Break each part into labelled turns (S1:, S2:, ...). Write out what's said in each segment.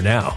S1: now.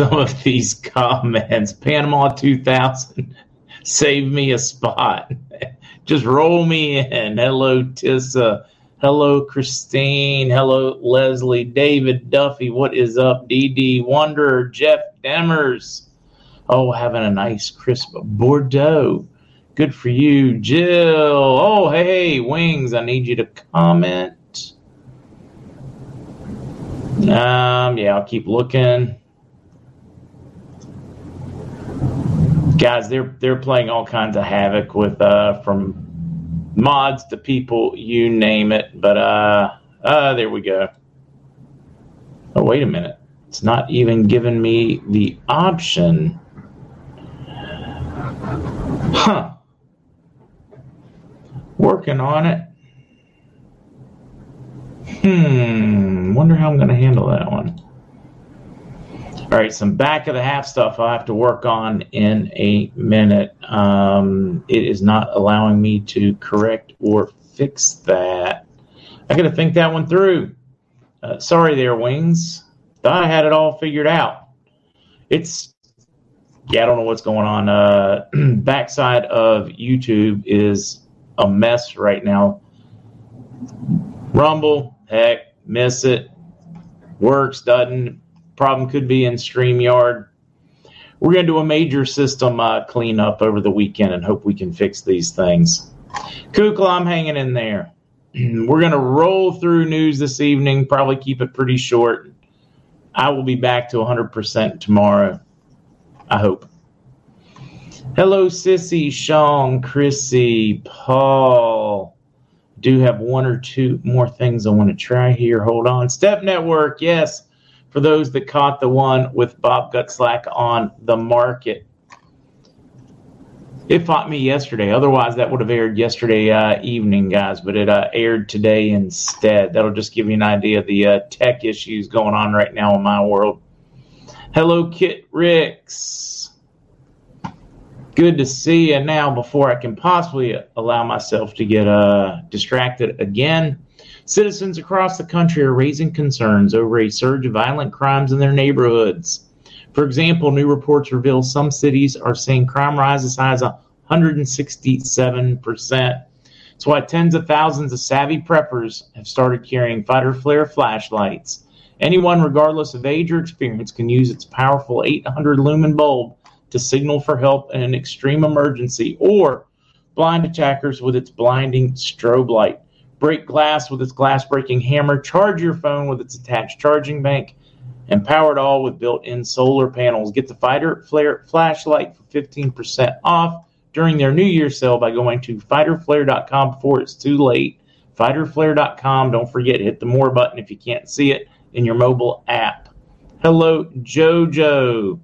S2: Some of these comments. Panama 2000, save me a spot. Just roll me in. Hello, Tissa. Hello, Christine. Hello, Leslie. David Duffy. What is up? DD Wonder. Jeff Demers. Oh, having a nice crisp Bordeaux. Good for you, Jill. Oh, hey, Wings. I need you to comment. Um, yeah, I'll keep looking. Guys, they're they're playing all kinds of havoc with uh, from mods to people, you name it. But uh, uh, there we go. Oh, wait a minute. It's not even giving me the option. Huh. Working on it. Hmm. Wonder how I'm going to handle that one. All right, some back of the half stuff I'll have to work on in a minute. Um, it is not allowing me to correct or fix that. I got to think that one through. Uh, sorry there, Wings. Thought I had it all figured out. It's, yeah, I don't know what's going on. Uh, backside of YouTube is a mess right now. Rumble, heck, miss it. Works, doesn't problem could be in StreamYard. We're going to do a major system uh, cleanup over the weekend and hope we can fix these things. Kukla, I'm hanging in there. We're going to roll through news this evening, probably keep it pretty short. I will be back to 100% tomorrow. I hope. Hello, Sissy, Sean, Chrissy, Paul. Do have one or two more things I want to try here. Hold on. Step Network, yes for those that caught the one with Bob Gutslack on the market. It fought me yesterday. Otherwise, that would have aired yesterday uh, evening, guys, but it uh, aired today instead. That'll just give you an idea of the uh, tech issues going on right now in my world. Hello, Kit Ricks. Good to see you now before I can possibly allow myself to get uh, distracted again. Citizens across the country are raising concerns over a surge of violent crimes in their neighborhoods. For example, new reports reveal some cities are seeing crime rise as high as 167%. That's why tens of thousands of savvy preppers have started carrying fighter flare flashlights. Anyone, regardless of age or experience, can use its powerful 800 lumen bulb to signal for help in an extreme emergency or blind attackers with its blinding strobe light break glass with its glass breaking hammer, charge your phone with its attached charging bank, and power it all with built in solar panels. Get the Fighter Flare flashlight for 15% off during their New Year sale by going to fighterflare.com before it's too late. Fighterflare.com. Don't forget, to hit the more button if you can't see it in your mobile app. Hello, JoJo.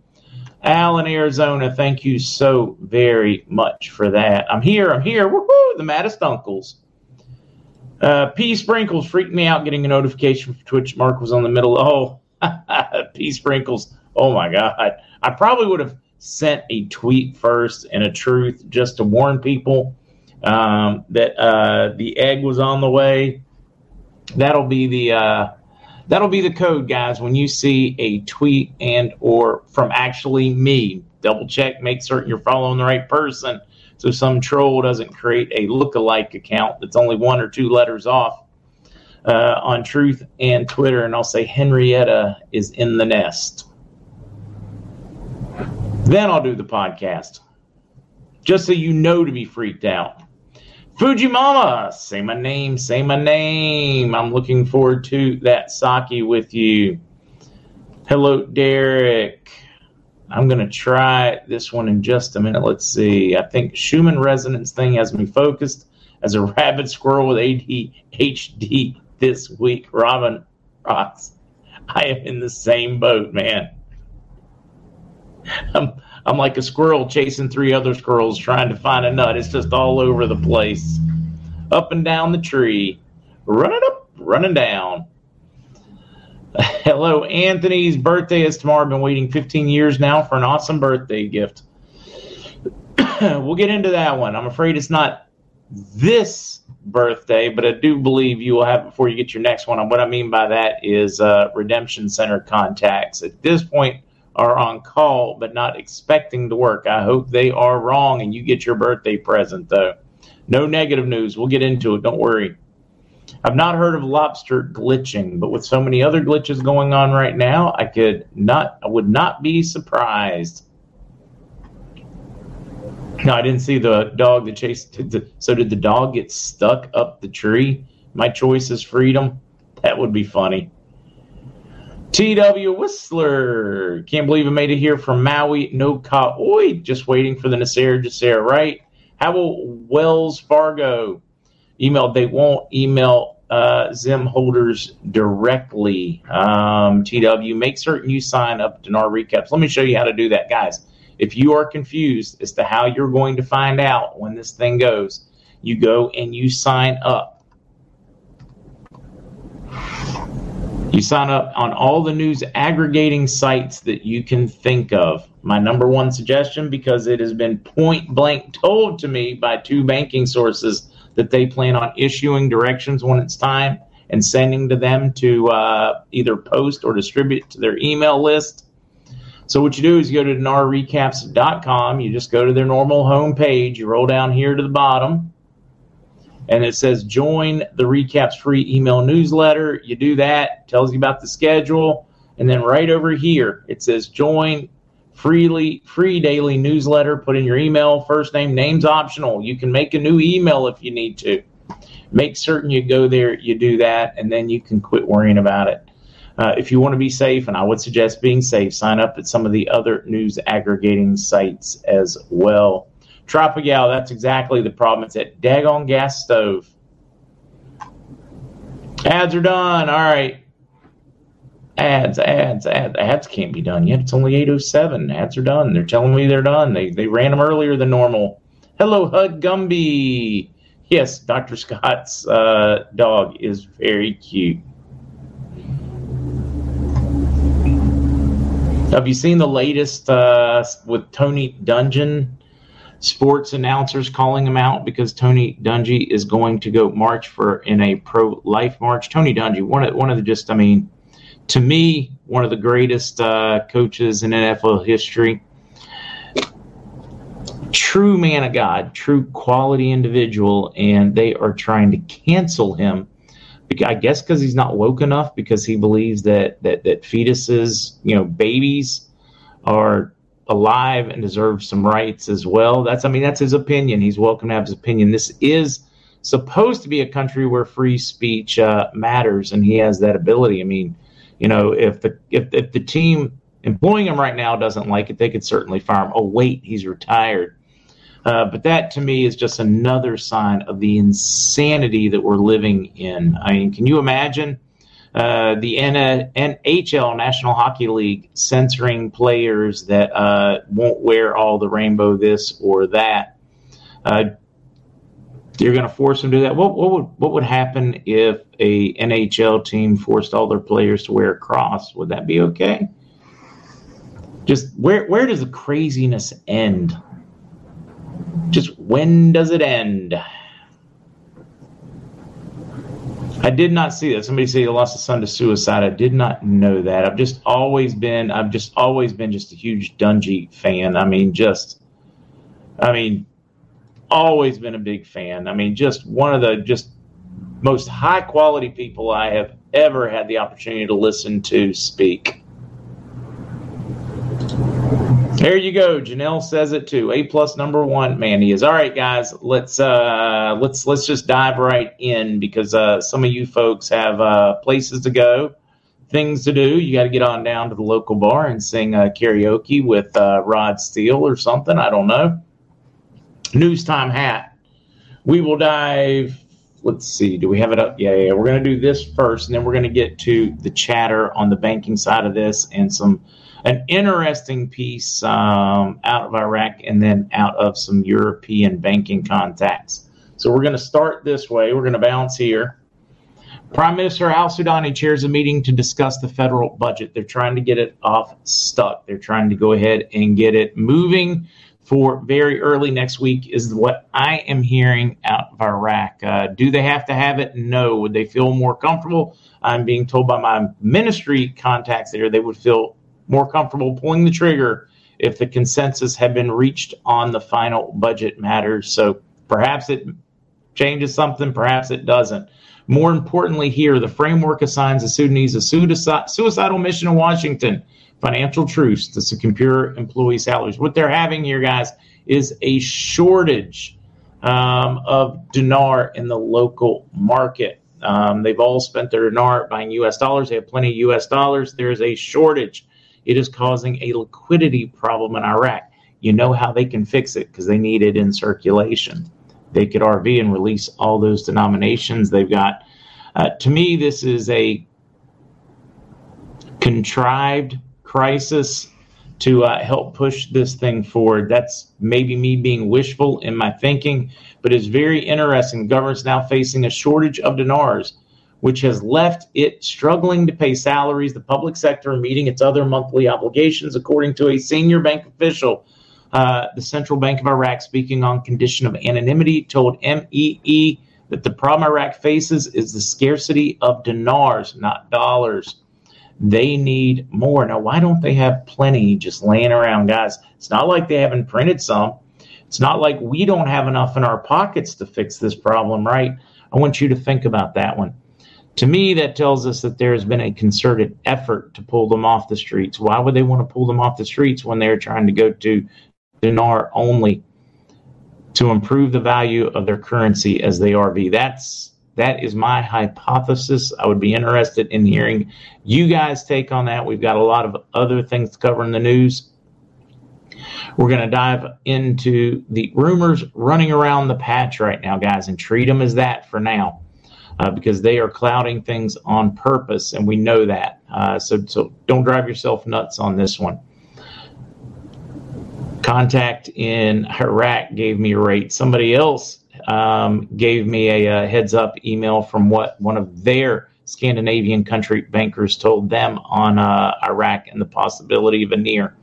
S2: Al in Arizona, thank you so very much for that. I'm here, I'm here. Woohoo, the maddest uncles. Uh, P Sprinkles freaked me out getting a notification from Twitch. Mark was on the middle. Oh, P Sprinkles. Oh my God. I probably would have sent a tweet first and a truth just to warn people um, that uh, the egg was on the way. That'll be the uh, that'll be the code, guys. When you see a tweet and or from actually me, double check, make certain you're following the right person so some troll doesn't create a look-alike account that's only one or two letters off. uh, on Truth and Twitter, and I'll say Henrietta is in the nest. Then I'll do the podcast, just so you know to be freaked out. Fuji Mama, say my name, say my name. I'm looking forward to that sake with you. Hello, Derek. I'm going to try this one in just a minute. Let's see. I think Schumann resonance thing has me focused as a rabbit squirrel with ADHD this week. Robin Ross. I am in the same boat, man. I'm, I'm like a squirrel chasing three other squirrels trying to find a nut. It's just all over the place. Up and down the tree. Running up, running down. Hello, Anthony's birthday is tomorrow. I've been waiting 15 years now for an awesome birthday gift. we'll get into that one. I'm afraid it's not this birthday, but I do believe you will have before you get your next one. And what I mean by that is uh, Redemption Center contacts at this point are on call but not expecting to work. I hope they are wrong and you get your birthday present though. No negative news. We'll get into it. Don't worry. I've not heard of lobster glitching, but with so many other glitches going on right now, I could not I would not be surprised. No, I didn't see the dog that chased. The, so did the dog get stuck up the tree? My choice is freedom. That would be funny. TW Whistler. Can't believe I made it here from Maui. No ka oi. Just waiting for the NESARA GESARA, right? How about Wells Fargo? Email. They won't email uh, Zim holders directly. Um, TW. Make certain you sign up to NAR recaps. Let me show you how to do that, guys. If you are confused as to how you're going to find out when this thing goes, you go and you sign up. You sign up on all the news aggregating sites that you can think of. My number one suggestion, because it has been point blank told to me by two banking sources that they plan on issuing directions when it's time and sending to them to uh, either post or distribute to their email list so what you do is you go to narrecaps.com. You just go to their normal home page. You roll down here to the bottom, and it says join the recaps free email newsletter. You do that, tells you about the schedule, and then right over here it says join freely free daily newsletter. Put in your email, first name, name's optional. You can make a new email if you need to. Make certain you go there, you do that, and then you can quit worrying about it. Uh, if you want to be safe, and I would suggest being safe, sign up at some of the other news aggregating sites as well. Tropical, that's exactly the problem. It's at Dagon Gas Stove. Ads are done. All right. Ads, ads, ads. Ads can't be done yet. It's only 8.07. Ads are done. They're telling me they're done. They, they ran them earlier than normal. Hello, Hud Gumby. Yes, Dr. Scott's uh, dog is very cute. Have you seen the latest uh, with Tony Dungy? Sports announcers calling him out because Tony Dungy is going to go march for in a pro life march. Tony Dungy, one of one of the just, I mean, to me, one of the greatest uh, coaches in NFL history. True man of God, true quality individual, and they are trying to cancel him I guess because he's not woke enough because he believes that that that fetuses, you know, babies are alive and deserve some rights as well. That's I mean that's his opinion. He's welcome to have his opinion. This is supposed to be a country where free speech uh, matters, and he has that ability. I mean, you know, if the if if the team employing him right now doesn't like it, they could certainly fire him. Oh wait, he's retired. Uh, but that to me is just another sign of the insanity that we're living in. I mean, can you imagine uh, the NHL, National Hockey League, censoring players that uh, won't wear all the rainbow this or that? You're going to force them to do that. What, what, would what would happen if a NHL team forced all their players to wear a cross? Would that be okay? Just where where does the craziness end? Just when does it end? I did not see that. Somebody say he lost a son to suicide. I did not know that. I've just always been. I've just always been just a huge Dungy fan. I mean, just. I mean, always been a big fan. I mean, just one of the just most high quality people I have ever had the opportunity to listen to speak. There you go. Janelle says it too. A plus number one man he is. All right, guys. Let's uh let's let's just dive right in because uh some of you folks have uh places to go, things to do. You got to get on down to the local bar and sing uh, karaoke with uh, Rod Steele or something. I don't know. News time hat. We will dive. Let's see. Do we have it up? Yeah, yeah. We're going to do this first, and then we're going to get to the chatter on the banking side of this and some an interesting piece um, out of Iraq and then out of some European banking contacts. So we're going to start this way. We're going to bounce here. Prime Minister Al Sudani chairs a meeting to discuss the federal budget. They're trying to get it off stuck. They're trying to go ahead and get it moving for very early next week, is what I am hearing out of Iraq. Uh, do they have to have it? No. Would they feel more comfortable? I'm being told by my ministry contacts there they would feel more comfortable pulling the trigger if the consensus had been reached on the final budget matters. So perhaps it changes something, perhaps it doesn't. More importantly, here, the framework assigns the Sudanese a suicidal mission in Washington financial truce to secure employee salaries. What they're having here, guys, is a shortage um, of dinar in the local market. Um, they've all spent their dinar buying U.S. dollars. They have plenty of U.S. dollars. There is a shortage it is causing a liquidity problem in Iraq. You know how they can fix it because they need it in circulation. They could RV and release all those denominations they've got. Uh, to me, this is a contrived crisis to uh, help push this thing forward. That's maybe me being wishful in my thinking, but it's very interesting. Government's now facing a shortage of dinars which has left it struggling to pay salaries, the public sector, meeting its other monthly obligations, according to a senior bank official. Uh, the Central Bank of Iraq, speaking on condition of anonymity, told MEE that the problem Iraq faces is the scarcity of dinars, not dollars. They need more. Now, why don't they have plenty just laying around, guys? It's not like they haven't printed some. It's not like we don't have enough in our pockets to fix this problem, right? I want you to think about that one. To me, that tells us that there has been a concerted effort to pull them off the streets. Why would they want to pull them off the streets when they're trying to go to dinar only to improve the value of their currency as they RV? That's that is my hypothesis. I would be interested in hearing you guys take on that. We've got a lot of other things to cover in the news. We're going to dive into the rumors running around the patch right now, guys, and treat them as that for now uh, because they are clouding things on purpose, and we know that. Uh, so, so don't drive yourself nuts on this one. Contact in Iraq gave me a rate. Somebody else um, gave me a, a heads up email from what one of their Scandinavian country bankers told them on uh, Iraq and the possibility of a near.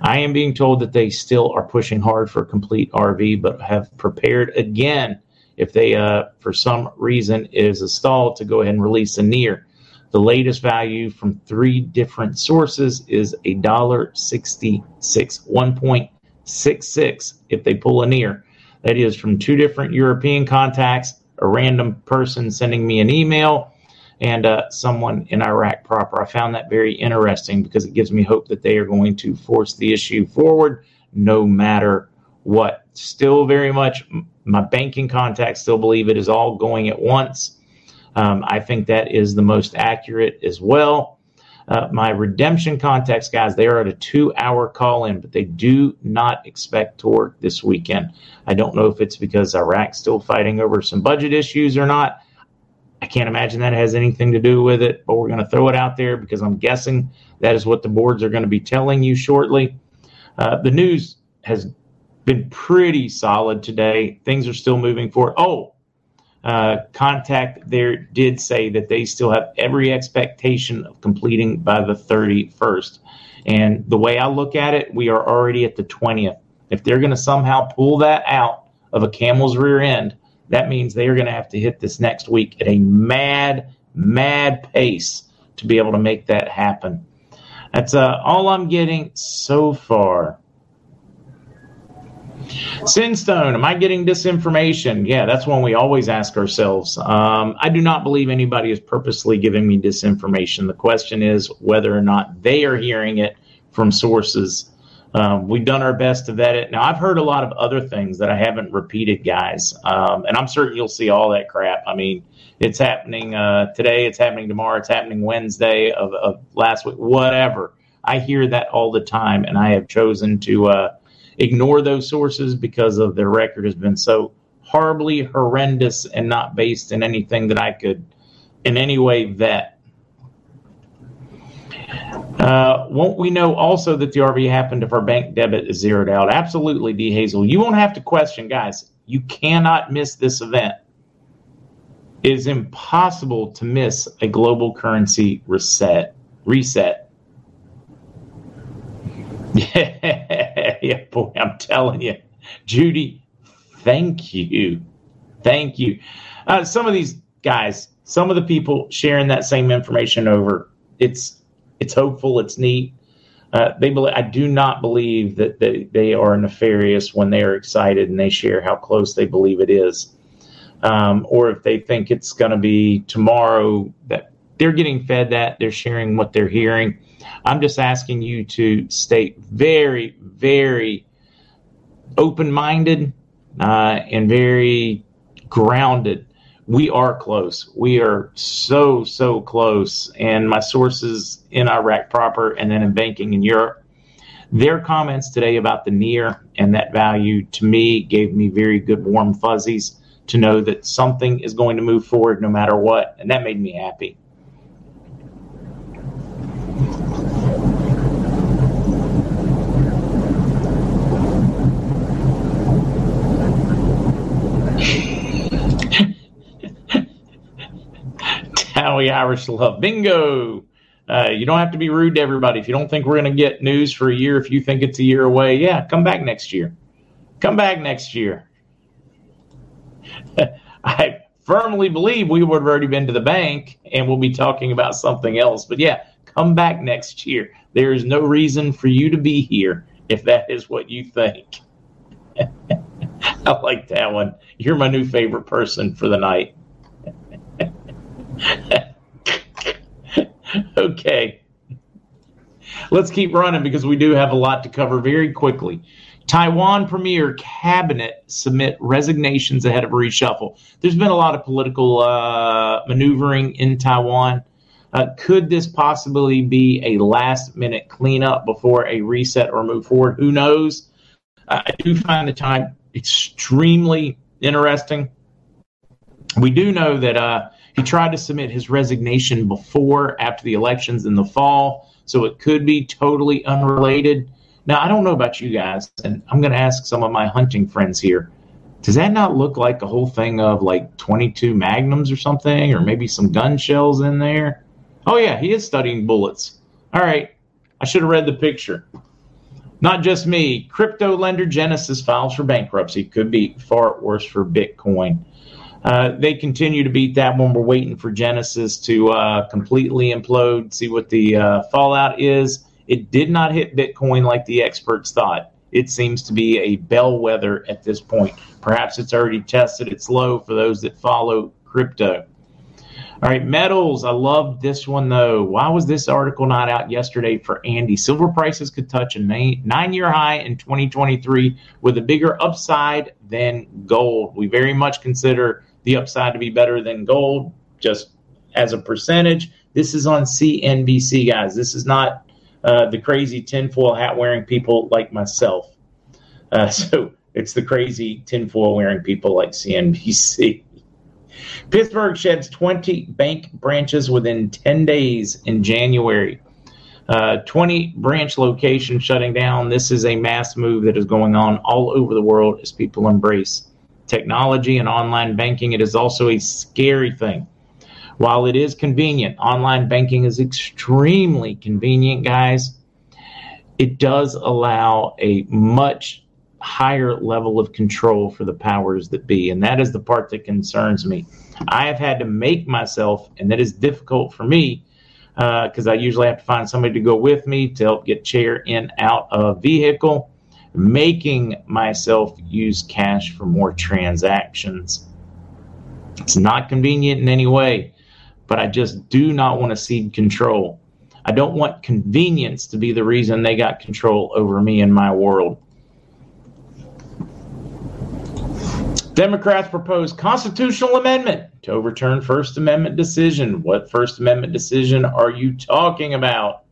S2: I am being told that they still are pushing hard for a complete RV, but have prepared again if they, uh, for some reason, is a stall to go ahead and release a near. The latest value from three different sources is a dollar sixty-six, one point six six. If they pull a near, that is from two different European contacts, a random person sending me an email, and uh, someone in Iraq proper. I found that very interesting because it gives me hope that they are going to force the issue forward, no matter what. Still, very much my banking contacts still believe it is all going at once. Um, I think that is the most accurate as well. Uh, my redemption contacts, guys, they are at a two hour call in, but they do not expect to work this weekend. I don't know if it's because Iraq's still fighting over some budget issues or not. I can't imagine that has anything to do with it, but we're going to throw it out there because I'm guessing that is what the boards are going to be telling you shortly. Uh, the news has been pretty solid today. Things are still moving forward. Oh, uh, contact there did say that they still have every expectation of completing by the 31st. And the way I look at it, we are already at the 20th. If they're going to somehow pull that out of a camel's rear end, that means they are going to have to hit this next week at a mad, mad pace to be able to make that happen. That's uh, all I'm getting so far Sinstone, am I getting disinformation? Yeah, that's one we always ask ourselves. Um, I do not believe anybody is purposely giving me disinformation. The question is whether or not they are hearing it from sources. Um, we've done our best to vet it. Now, I've heard a lot of other things that I haven't repeated, guys, um, and I'm certain you'll see all that crap. I mean, it's happening uh, today, it's happening tomorrow, it's happening Wednesday of, of, last week, whatever. I hear that all the time, and I have chosen to. Uh, ignore those sources because of their record has been so horribly horrendous and not based in anything that I could in any way vet. Uh, won't we know also that the RV happened if our bank debit is zeroed out? Absolutely, D. Hazel. You won't have to question, guys. You cannot miss this event. It is impossible to miss a global currency reset. Reset. Yeah, boy, I'm telling you, Judy, thank you, thank you. Uh, some of these guys, some of the people sharing that same information over, it's it's hopeful, it's neat. Uh, they believe, I do not believe that they, they are nefarious when they are excited and they share how close they believe it is. Um, or if they think it's going to be tomorrow, that they're getting fed that, they're sharing what they're hearing. I'm just asking you to stay very, very open minded uh, and very grounded. We are close. We are so, so close. And my sources in Iraq proper and then in banking in Europe, their comments today about the near and that value to me gave me very good warm fuzzies to know that something is going to move forward no matter what. And that made me happy. Howie Irish love. Bingo. Uh, you don't have to be rude to everybody. If you don't think we're going to get news for a year, if you think it's a year away, yeah, come back next year. Come back next year. I firmly believe we would have already been to the bank and we'll be talking about something else. But yeah, come back next year. There is no reason for you to be here if that is what you think. I like that one. You're my new favorite person for the night. okay. Let's keep running because we do have a lot to cover very quickly. Taiwan Premier Cabinet submit resignations ahead of reshuffle. There's been a lot of political uh, maneuvering in Taiwan. Uh, could this possibly be a last minute cleanup before a reset or move forward? Who knows? Uh, I do find the time extremely interesting. We do know that uh, he tried to submit his resignation before, after the elections in the fall, so it could be totally unrelated. Now, I don't know about you guys, and I'm going to ask some of my hunting friends here. Does that not look like a whole thing of like 22 magnums or something, or maybe some gun shells in there? Oh, yeah, he is studying bullets. All right, I should have read the picture. Not just me. Crypto lender Genesis files for bankruptcy. Could be far worse for Bitcoin. Uh, they continue to beat that one. We're waiting for Genesis to uh, completely implode, see what the uh, fallout is. It did not hit Bitcoin like the experts thought. It seems to be a bellwether at this point. Perhaps it's already tested its low for those that follow crypto. All right, metals. I love this one though. Why was this article not out yesterday for Andy? Silver prices could touch a nine year high in 2023 with a bigger upside than gold. We very much consider the upside to be better than gold, just as a percentage. This is on CNBC, guys. This is not uh, the crazy tinfoil hat wearing people like myself. Uh, so it's the crazy tinfoil wearing people like CNBC. Pittsburgh sheds 20 bank branches within 10 days in January. Uh, 20 branch locations shutting down. This is a mass move that is going on all over the world as people embrace technology and online banking, it is also a scary thing. While it is convenient, online banking is extremely convenient, guys. It does allow a much higher level of control for the powers that be. And that is the part that concerns me. I have had to make myself, and that is difficult for me because uh, I usually have to find somebody to go with me to help get chair in out of vehicle making myself use cash for more transactions. It's not convenient in any way, but I just do not want to cede control. I don't want convenience to be the reason they got control over me and my world. Democrats propose constitutional amendment to overturn First Amendment decision. What First Amendment decision are you talking about?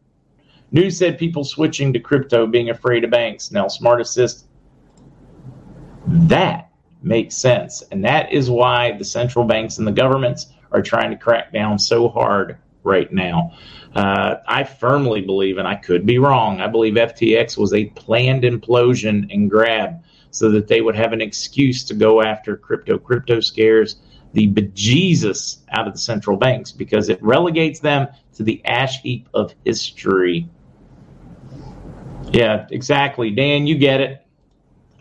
S2: News said people switching to crypto being afraid of banks. Now, Smart Assist, that makes sense. And that is why the central banks and the governments are trying to crack down so hard right now. Uh, I firmly believe, and I could be wrong, I believe FTX was a planned implosion and grab so that they would have an excuse to go after crypto. Crypto scares the bejesus out of the central banks because it relegates them to the ash heap of history. Yeah, exactly. Dan, you get it.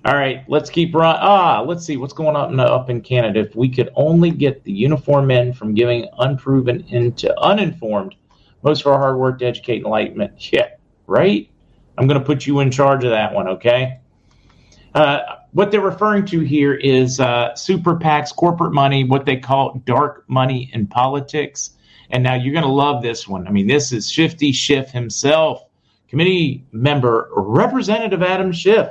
S2: All right, let's keep run. Ah, let's see what's going on up in Canada. If we could only get the uniformed men from giving unproven into uninformed most of our hard work to educate enlightenment. Yeah, right? I'm going to put you in charge of that one, okay? Uh, what they're referring to here is uh, super PACs, corporate money, what they call dark money in politics. And now you're going to love this one. I mean, this is Shifty Schiff himself, committee member, Representative Adam Schiff.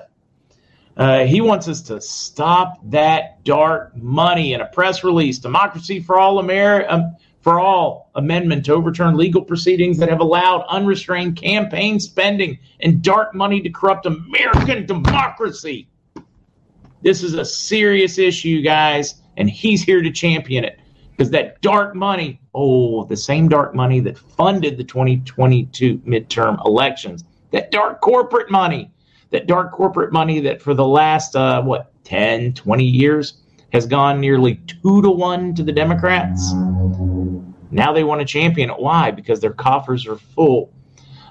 S2: Uh, he wants us to stop that dark money in a press release. Democracy for all America. Um, for all amendment to overturn legal proceedings that have allowed unrestrained campaign spending and dark money to corrupt American democracy. This is a serious issue, guys, and he's here to champion it because that dark money, oh, the same dark money that funded the 2022 midterm elections, that dark corporate money, that dark corporate money that for the last, uh, what, 10, 20 years has gone nearly two to one to the Democrats. Now they want to champion it. Why? Because their coffers are full.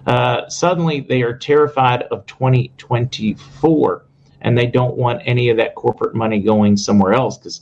S2: Uh, suddenly they are terrified of 2024 and they don't want any of that corporate money going somewhere else because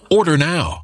S3: Order now.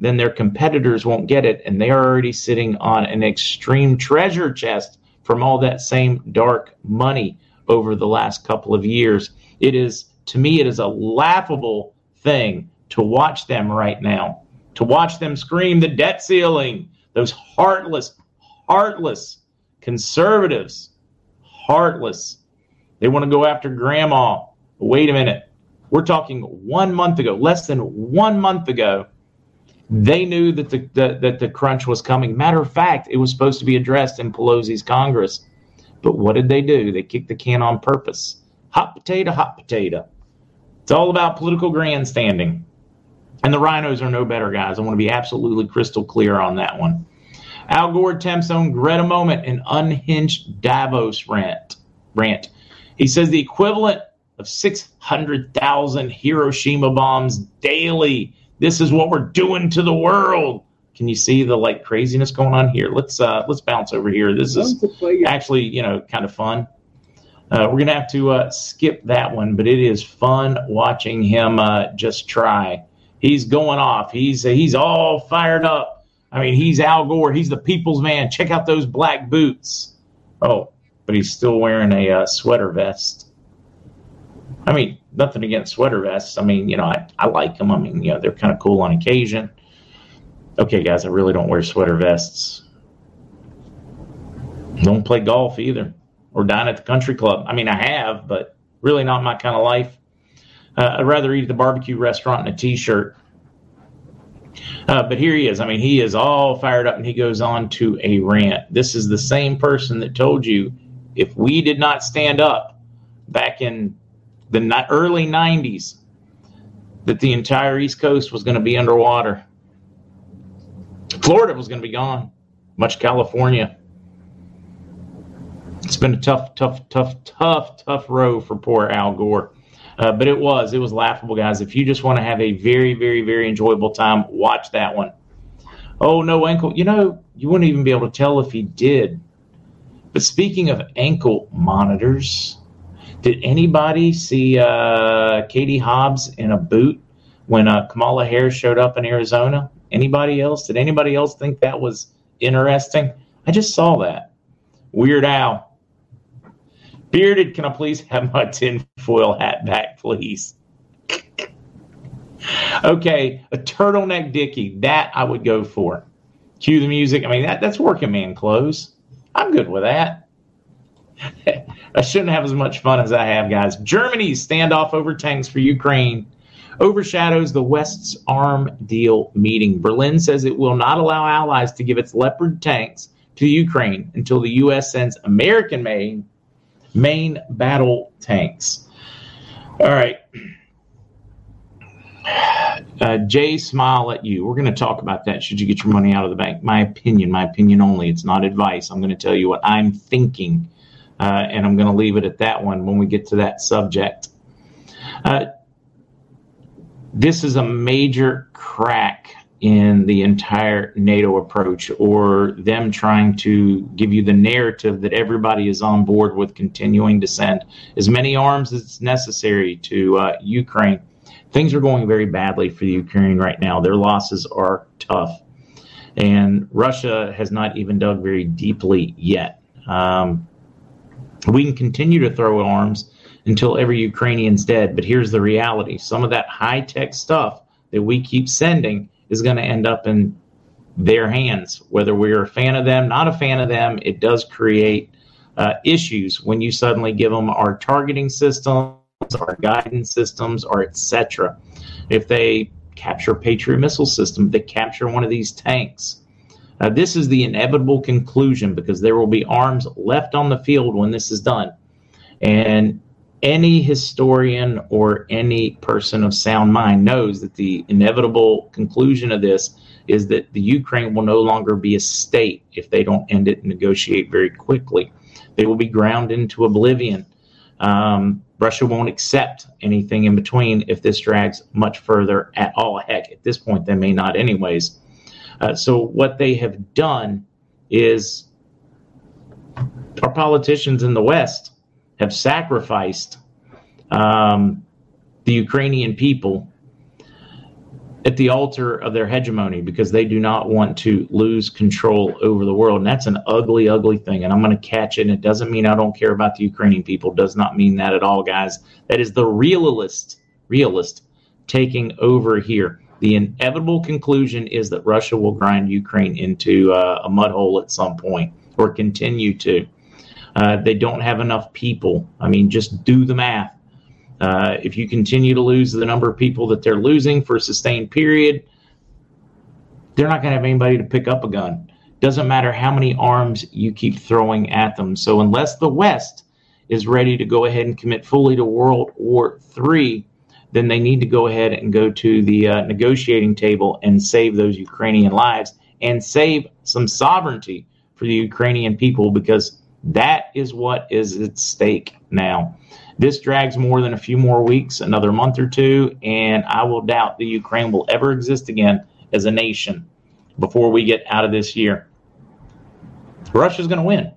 S2: then their competitors won't get it, and they are already sitting on an extreme treasure chest from all that same dark money over the last couple of years. It is, to me, it is a laughable thing to watch them right now, to watch them scream the debt ceiling, those heartless, heartless conservatives, heartless. They want to go after grandma. Wait a minute. We're talking one month ago, less than one month ago they knew that the, the, that the crunch was coming. Matter of fact, it was supposed to be addressed in Pelosi's Congress. But what did they do? They kicked the can on purpose. Hot potato, hot potato. It's all about political grandstanding. And the RINOs are no better, guys. I want to be absolutely crystal clear on that one. Al Gore attempts on Greta Moment an unhinged Davos rant. rant. He says the equivalent of 600,000 Hiroshima bombs daily this is what we're doing to the world. Can you see the like craziness going on here? Let's uh let's bounce over here. This is actually you know kind of fun. Uh, we're gonna have to uh, skip that one, but it is fun watching him uh, just try. He's going off. He's he's all fired up. I mean, he's Al Gore. He's the people's man. Check out those black boots. Oh, but he's still wearing a uh, sweater vest. I mean, nothing against sweater vests. I mean, you know, I, I like them. I mean, you know, they're kind of cool on occasion. Okay, guys, I really don't wear sweater vests. Don't play golf either or dine at the country club. I mean, I have, but really not my kind of life. Uh, I'd rather eat at the barbecue restaurant in a t shirt. Uh, but here he is. I mean, he is all fired up and he goes on to a rant. This is the same person that told you if we did not stand up back in the early 90s that the entire East Coast was going to be underwater. Florida was going to be gone, much California. It's been a tough, tough, tough, tough, tough row for poor Al Gore. Uh, but it was, it was laughable, guys. If you just want to have a very, very, very enjoyable time, watch that one. Oh, no ankle. You know, you wouldn't even be able to tell if he did. But speaking of ankle monitors, did anybody see uh, Katie Hobbs in a boot when uh, Kamala Harris showed up in Arizona? Anybody else? Did anybody else think that was interesting? I just saw that. Weird Al. Bearded, can I please have my tinfoil hat back, please? okay, a turtleneck dickie. That I would go for. Cue the music. I mean, that, that's working man clothes. I'm good with that. I shouldn't have as much fun as I have, guys. Germany's standoff over tanks for Ukraine overshadows the West's arm deal meeting. Berlin says it will not allow allies to give its Leopard tanks to Ukraine until the U.S. sends American made main battle tanks. All right. Uh, Jay, smile at you. We're going to talk about that. Should you get your money out of the bank? My opinion, my opinion only. It's not advice. I'm going to tell you what I'm thinking uh, and I'm going to leave it at that one when we get to that subject. Uh, this is a major crack in the entire NATO approach, or them trying to give you the narrative that everybody is on board with continuing to send as many arms as necessary to uh, Ukraine. Things are going very badly for the Ukraine right now. Their losses are tough. And Russia has not even dug very deeply yet. Um, we can continue to throw arms until every Ukrainian's dead. But here's the reality some of that high tech stuff that we keep sending is going to end up in their hands. Whether we're a fan of them, not a fan of them, it does create uh, issues when you suddenly give them our targeting systems, our guidance systems, or etc. If they capture Patriot missile system, they capture one of these tanks, uh, this is the inevitable conclusion because there will be arms left on the field when this is done. And any historian or any person of sound mind knows that the inevitable conclusion of this is that the Ukraine will no longer be a state if they don't end it and negotiate very quickly. They will be ground into oblivion. Um, Russia won't accept anything in between if this drags much further at all. Heck, at this point, they may not, anyways. Uh, so, what they have done is our politicians in the West have sacrificed um, the Ukrainian people at the altar of their hegemony because they do not want to lose control over the world. And that's an ugly, ugly thing. And I'm going to catch it. And it doesn't mean I don't care about the Ukrainian people. Does not mean that at all, guys. That is the realist, realist taking over here. The inevitable conclusion is that Russia will grind Ukraine into uh, a mud hole at some point or continue to. Uh, they don't have enough people. I mean, just do the math. Uh, if you continue to lose the number of people that they're losing for a sustained period, they're not going to have anybody to pick up a gun. Doesn't matter how many arms you keep throwing at them. So, unless the West is ready to go ahead and commit fully to World War III, then they need to go ahead and go to the uh, negotiating table and save those Ukrainian lives and save some sovereignty for the Ukrainian people because that is what is at stake now. This drags more than a few more weeks, another month or two, and I will doubt the Ukraine will ever exist again as a nation before we get out of this year. Russia's going to win.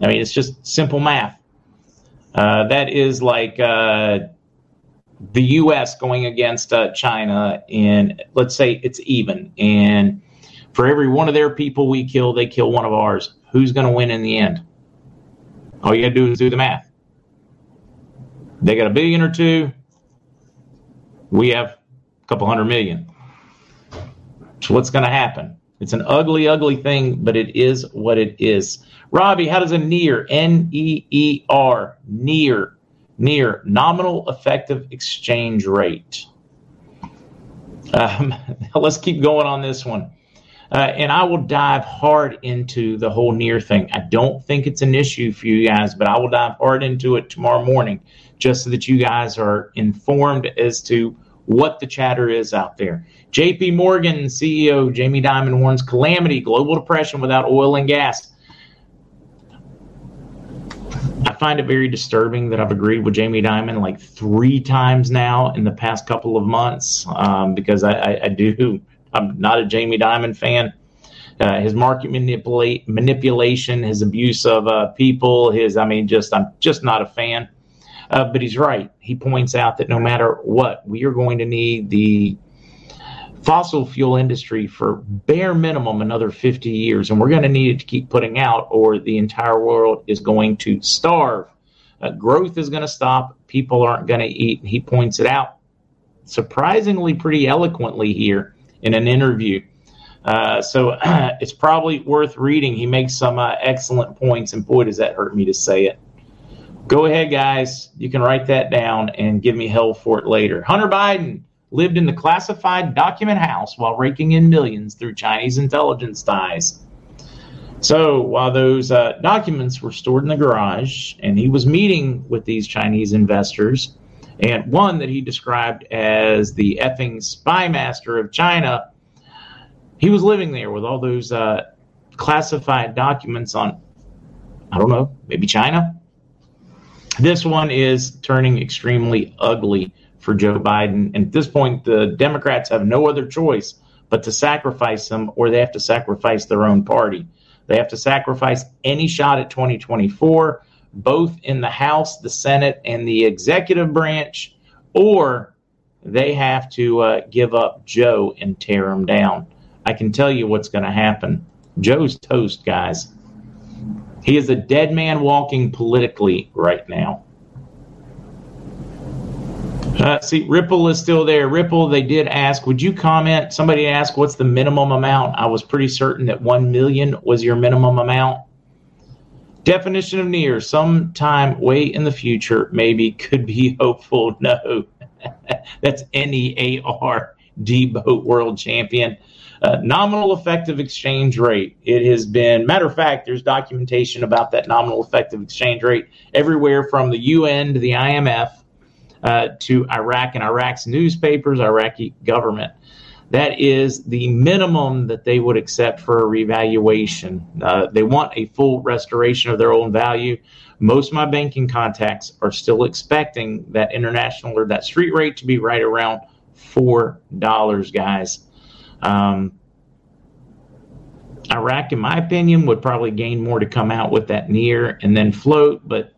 S2: I mean, it's just simple math. Uh, that is like uh, the U.S. going against uh, China, and let's say it's even. And for every one of their people we kill, they kill one of ours. Who's going to win in the end? All you got to do is do the math. They got a billion or two. We have a couple hundred million. So what's going to happen? It's an ugly, ugly thing, but it is what it is. Robbie, how does a near N E E R near near nominal effective exchange rate? Um, let's keep going on this one. Uh, and I will dive hard into the whole near thing. I don't think it's an issue for you guys, but I will dive hard into it tomorrow morning just so that you guys are informed as to what the chatter is out there. JP Morgan CEO Jamie Dimon warns calamity, global depression without oil and gas. I find it very disturbing that I've agreed with Jamie Dimon like three times now in the past couple of months um, because I, I, I, do. I'm not a Jamie Dimon fan. Uh, his market manipulation, his abuse of uh, people, his I mean, just I'm just not a fan. Uh, but he's right. He points out that no matter what, we are going to need the fossil fuel industry for bare minimum another 50 years, and we're going to need it to keep putting out, or the entire world is going to starve. Uh, growth is going to stop. People aren't going to eat. He points it out surprisingly pretty eloquently here in an interview. Uh, so it's probably worth reading. He makes some uh, excellent points, and boy, does that hurt me to say it. Go ahead, guys. You can write that down and give me hell for it later. Hunter Biden lived in the classified document house while raking in millions through Chinese intelligence ties. So while those uh, documents were stored in the garage, and he was meeting with these Chinese investors, and one that he described as the effing spy master of China, he was living there with all those uh, classified documents on, I don't know, maybe China, this one is turning extremely ugly for Joe Biden. And at this point, the Democrats have no other choice but to sacrifice him, or they have to sacrifice their own party. They have to sacrifice any shot at 2024, both in the House, the Senate, and the executive branch, or they have to uh, give up Joe and tear him down. I can tell you what's going to happen. Joe's toast, guys. He is a dead man walking politically right now. Uh, see, Ripple is still there. Ripple, they did ask, would you comment? Somebody asked, what's the minimum amount? I was pretty certain that 1 million was your minimum amount. Definition of near, sometime way in the future, maybe could be hopeful. No, that's N E A R D boat world champion. Uh, nominal effective exchange rate. It has been, matter of fact, there's documentation about that nominal effective exchange rate everywhere from the UN to the IMF uh, to Iraq and Iraq's newspapers, Iraqi government. That is the minimum that they would accept for a revaluation. Uh, they want a full restoration of their own value. Most of my banking contacts are still expecting that international or that street rate to be right around four dollars, guys. Um, Iraq, in my opinion, would probably gain more to come out with that near and then float, but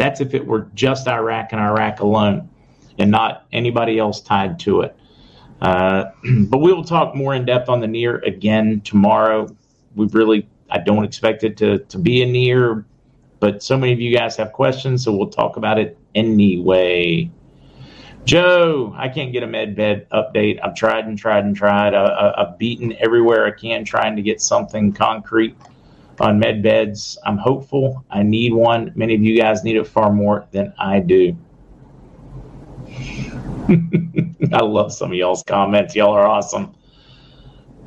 S2: that's if it were just Iraq and Iraq alone and not anybody else tied to it. Uh, but we will talk more in depth on the near again tomorrow. We really, I don't expect it to, to be a near, but so many of you guys have questions, so we'll talk about it anyway. Joe, I can't get a med bed update. I've tried and tried and tried. I, have beaten everywhere I can trying to get something concrete on med beds. I'm hopeful. I need one. Many of you guys need it far more than I do. I love some of y'all's comments. Y'all are awesome.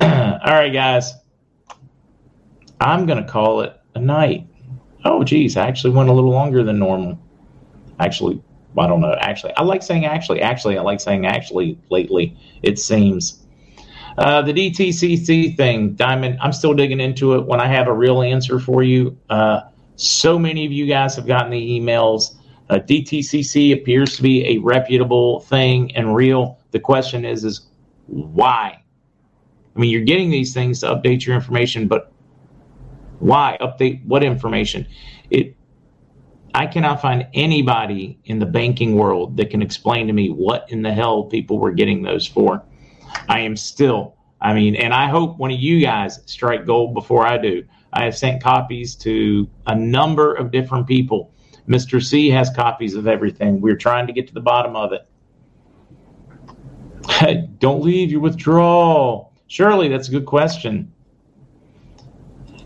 S2: All right, guys. I'm going to call it a night. Oh, geez. I actually went a little longer than normal. Actually, I don't know. Actually, I like saying actually. Actually, I like saying actually lately, it seems. Uh, the DTCC thing, Diamond, I'm still digging into it. When I have a real answer for you, uh, so many of you guys have gotten the emails. Uh, DTCC appears to be a reputable thing and real. The question is, is why? I mean, you're getting these things to update your information, but why update what information? It I cannot find anybody in the banking world that can explain to me what in the hell people were getting those for. I am still, I mean, and I hope one of you guys strike gold before I do. I have sent copies to a number of different people. Mr. C has copies of everything. We're trying to get to the bottom of it. Don't leave your withdrawal. Shirley, that's a good question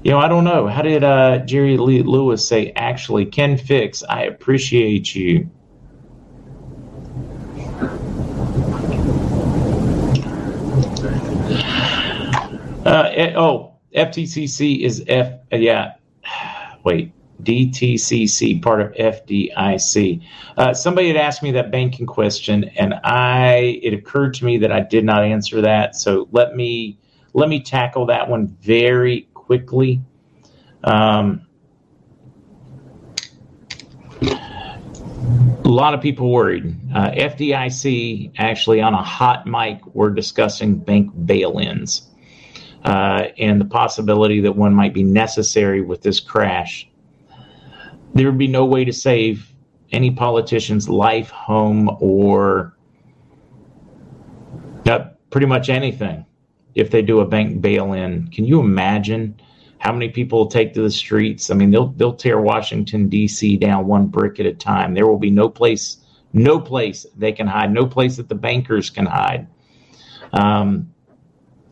S2: you know, I don't know. How did uh, Jerry Lee Lewis say, actually, Ken Fix, I appreciate you. Uh, eh, oh, FTCC is F, uh, yeah, wait, DTCC, part of FDIC. Uh, somebody had asked me that banking question, and I it occurred to me that I did not answer that. So let me let me tackle that one very quickly. Um, a lot of people worried. Uh, FDIC actually on a hot mic were discussing bank bail-ins uh, and the possibility that one might be necessary with this crash. There would be no way to save any politician's life, home, or uh, pretty much anything if they do a bank bail in. Can you imagine how many people will take to the streets? I mean, they'll they'll tear Washington D.C. down one brick at a time. There will be no place, no place they can hide, no place that the bankers can hide. Um,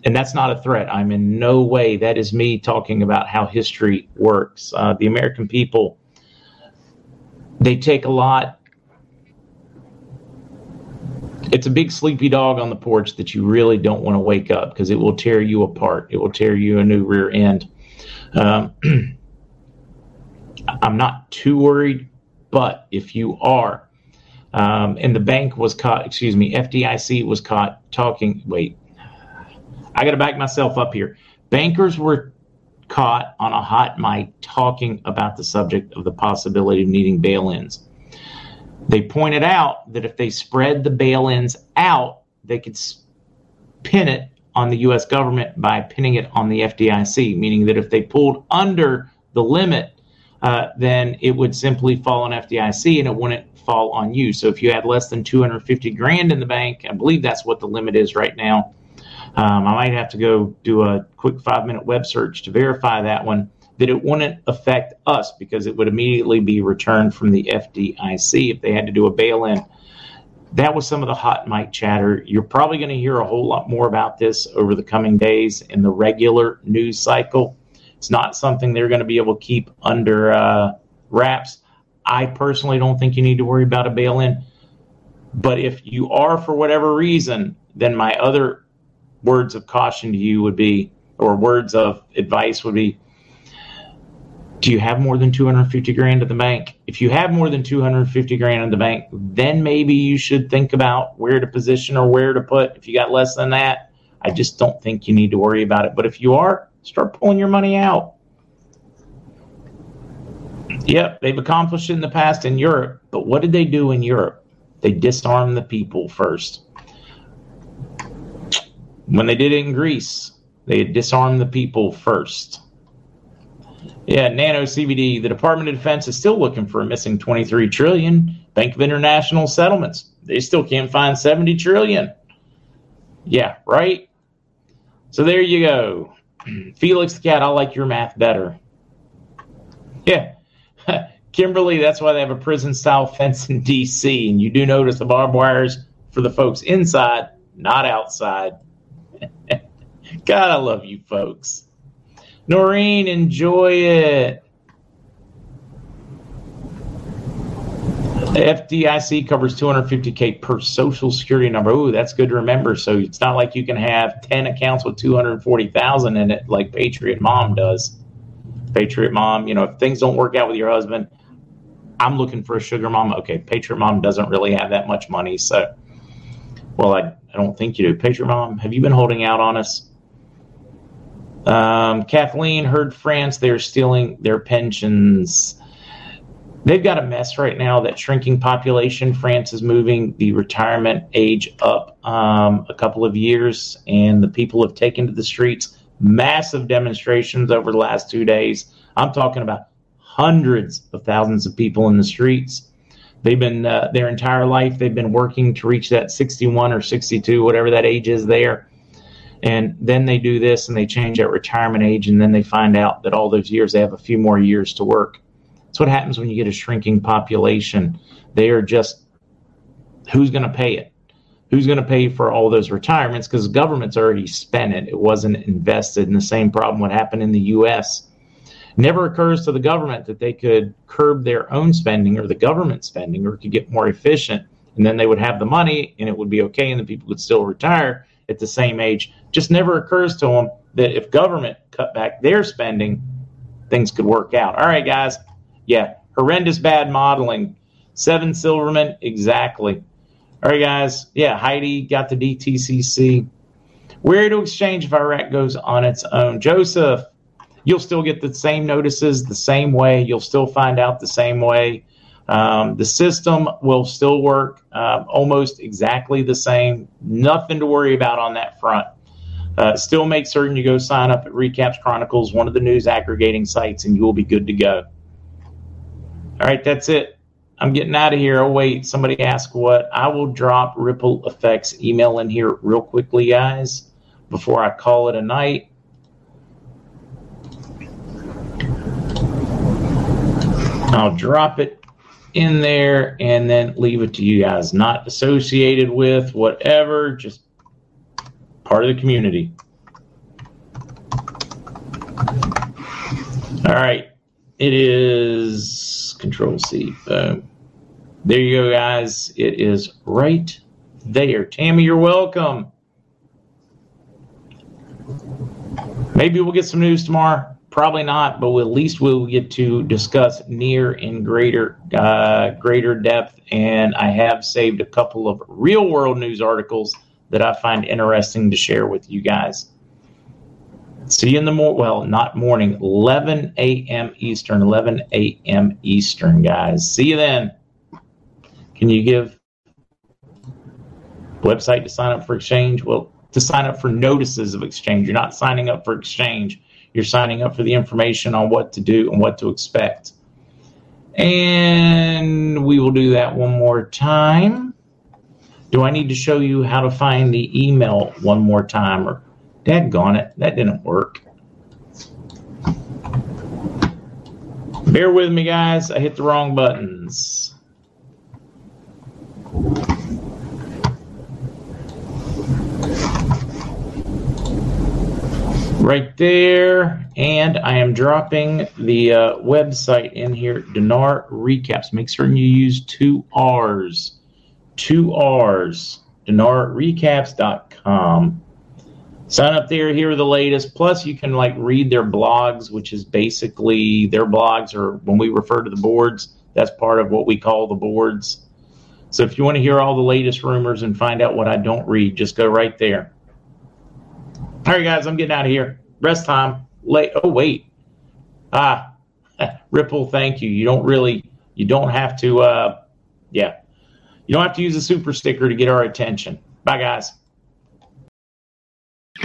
S2: and that's not a threat. I'm in no way. That is me talking about how history works. Uh, the American people, they take a lot it's a big sleepy dog on the porch that you really don't want to wake up because it will tear you apart. It will tear you a new rear end. Um, I'm not too worried, but if you are, um, and the bank was caught, excuse me, FDIC was caught talking. Wait, I got to back myself up here. Bankers were caught on a hot mic talking about the subject of the possibility of needing bail ins. They pointed out that if they spread the bail ins out, they could pin it on the US government by pinning it on the FDIC, meaning that if they pulled under the limit, uh, then it would simply fall on FDIC and it wouldn't fall on you. So if you had less than 250 grand in the bank, I believe that's what the limit is right now. Um, I might have to go do a quick five minute web search to verify that one that it wouldn't affect us because it would immediately be returned from the FDIC if they had to do a bail in. That was some of the hot mic chatter. You're probably going to hear a whole lot more about this over the coming days in the regular news cycle. It's not something they're going to be able to keep under uh, wraps. I personally don't think you need to worry about a bail in. But if you are for whatever reason, then my other words of caution to you would be, or words of advice would be, do you have more than 250 grand in the bank? If you have more than 250 grand in the bank, then maybe you should think about where to position or where to put. If you got less than that, I just don't think you need to worry about it. But if you are, start pulling your money out. Yep, they've accomplished it in the past in Europe, but what did they do in Europe? They disarmed the people first. When they did it in Greece, they disarmed the people first. Yeah, nano CBD. The Department of Defense is still looking for a missing 23 trillion. Bank of International Settlements. They still can't find 70 trillion. Yeah, right? So there you go. Felix the cat, I like your math better. Yeah. Kimberly, that's why they have a prison style fence in DC. And you do notice the barbed wires for the folks inside, not outside. God, I love you folks. Noreen, enjoy it. FDIC covers 250k per social security number. Ooh, that's good to remember. So it's not like you can have 10 accounts with 240,000 in it like Patriot Mom does. Patriot Mom, you know, if things don't work out with your husband, I'm looking for a sugar mom. Okay, Patriot Mom doesn't really have that much money, so well, I, I don't think you do. Patriot Mom, have you been holding out on us? Um, Kathleen heard France, they're stealing their pensions. They've got a mess right now that shrinking population. France is moving the retirement age up um, a couple of years, and the people have taken to the streets. Massive demonstrations over the last two days. I'm talking about hundreds of thousands of people in the streets. They've been uh, their entire life. They've been working to reach that 61 or 62, whatever that age is there and then they do this and they change that retirement age and then they find out that all those years they have a few more years to work. That's what happens when you get a shrinking population. They are just who's going to pay it? Who's going to pay for all those retirements? Because the government's already spent it. It wasn't invested. And the same problem would happen in the us never occurs to the government that they could curb their own spending or the government spending or could get more efficient. And then they would have the money and it would be okay and the people would still retire at the same age. Just never occurs to them that if government cut back their spending, things could work out. All right, guys. Yeah, horrendous bad modeling. Seven Silverman, exactly. All right, guys. Yeah, Heidi got the DTCC. Where to exchange if Iraq goes on its own? Joseph, you'll still get the same notices the same way. You'll still find out the same way. Um, the system will still work uh, almost exactly the same. Nothing to worry about on that front. Uh, still make certain you go sign up at Recaps Chronicles, one of the news aggregating sites, and you will be good to go. All right, that's it. I'm getting out of here. Oh, wait, somebody asked what. I will drop Ripple Effects email in here real quickly, guys, before I call it a night. I'll drop it in there and then leave it to you guys. Not associated with whatever, just part of the community. All right. It is Control C. Boom. There you go, guys. It is right there. Tammy, you're welcome. Maybe we'll get some news tomorrow. Probably not, but we'll, at least we'll get to discuss near in greater uh, greater depth. And I have saved a couple of real world news articles that I find interesting to share with you guys. See you in the morning. Well, not morning. 11 a.m. Eastern. 11 a.m. Eastern, guys. See you then. Can you give website to sign up for exchange? Well, to sign up for notices of exchange. You're not signing up for exchange. You're signing up for the information on what to do and what to expect. And we will do that one more time. Do I need to show you how to find the email one more time? Or, daggone it, that didn't work. Bear with me, guys. I hit the wrong buttons. right there. And I am dropping the uh, website in here, Dinar Recaps. Make certain you use two R's. Two R's. DinarRecaps.com. Sign up there, here are the latest. Plus, you can like read their blogs, which is basically their blogs, or when we refer to the boards, that's part of what we call the boards. So if you want to hear all the latest rumors and find out what I don't read, just go right there. All right, guys, I'm getting out of here. Rest time. Late. Oh wait. Ah, Ripple. Thank you. You don't really. You don't have to. Uh, yeah. You don't have to use a super sticker to get our attention. Bye, guys.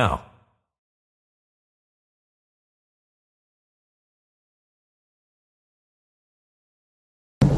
S1: now.